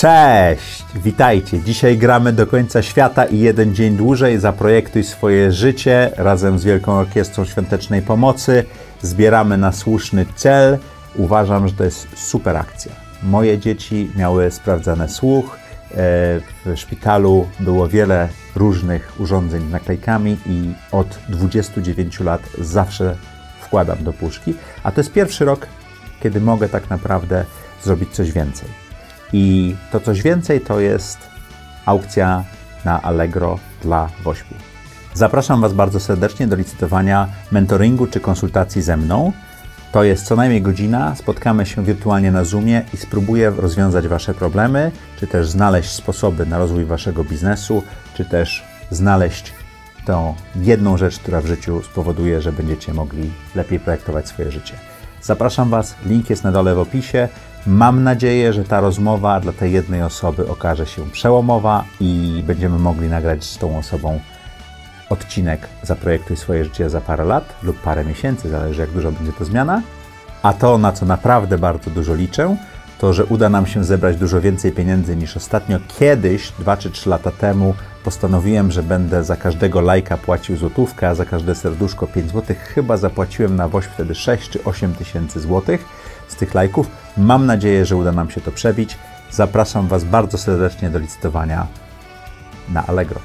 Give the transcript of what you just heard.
Cześć! Witajcie! Dzisiaj gramy do końca świata i jeden dzień dłużej. Zaprojektuj swoje życie razem z Wielką Orkiestrą Świątecznej Pomocy. Zbieramy na słuszny cel. Uważam, że to jest super akcja. Moje dzieci miały sprawdzany słuch. E, w szpitalu było wiele różnych urządzeń z naklejkami i od 29 lat zawsze wkładam do puszki. A to jest pierwszy rok, kiedy mogę tak naprawdę zrobić coś więcej. I to coś więcej to jest aukcja na Allegro dla Wośpu. Zapraszam Was bardzo serdecznie do licytowania mentoringu czy konsultacji ze mną. To jest co najmniej godzina. Spotkamy się wirtualnie na Zoomie i spróbuję rozwiązać Wasze problemy, czy też znaleźć sposoby na rozwój Waszego biznesu, czy też znaleźć tą jedną rzecz, która w życiu spowoduje, że będziecie mogli lepiej projektować swoje życie. Zapraszam Was, link jest na dole w opisie. Mam nadzieję, że ta rozmowa dla tej jednej osoby okaże się przełomowa i będziemy mogli nagrać z tą osobą odcinek Zaprojektuj swoje życie za parę lat lub parę miesięcy, zależy jak dużo będzie to zmiana. A to, na co naprawdę bardzo dużo liczę, to, że uda nam się zebrać dużo więcej pieniędzy niż ostatnio. Kiedyś, 2 czy 3 lata temu, postanowiłem, że będę za każdego lajka płacił złotówkę, a za każde serduszko 5 złotych. Chyba zapłaciłem na WOŚ wtedy 6 czy 8 tysięcy złotych z tych lajków. Mam nadzieję, że uda nam się to przebić. Zapraszam Was bardzo serdecznie do licytowania na Allegro.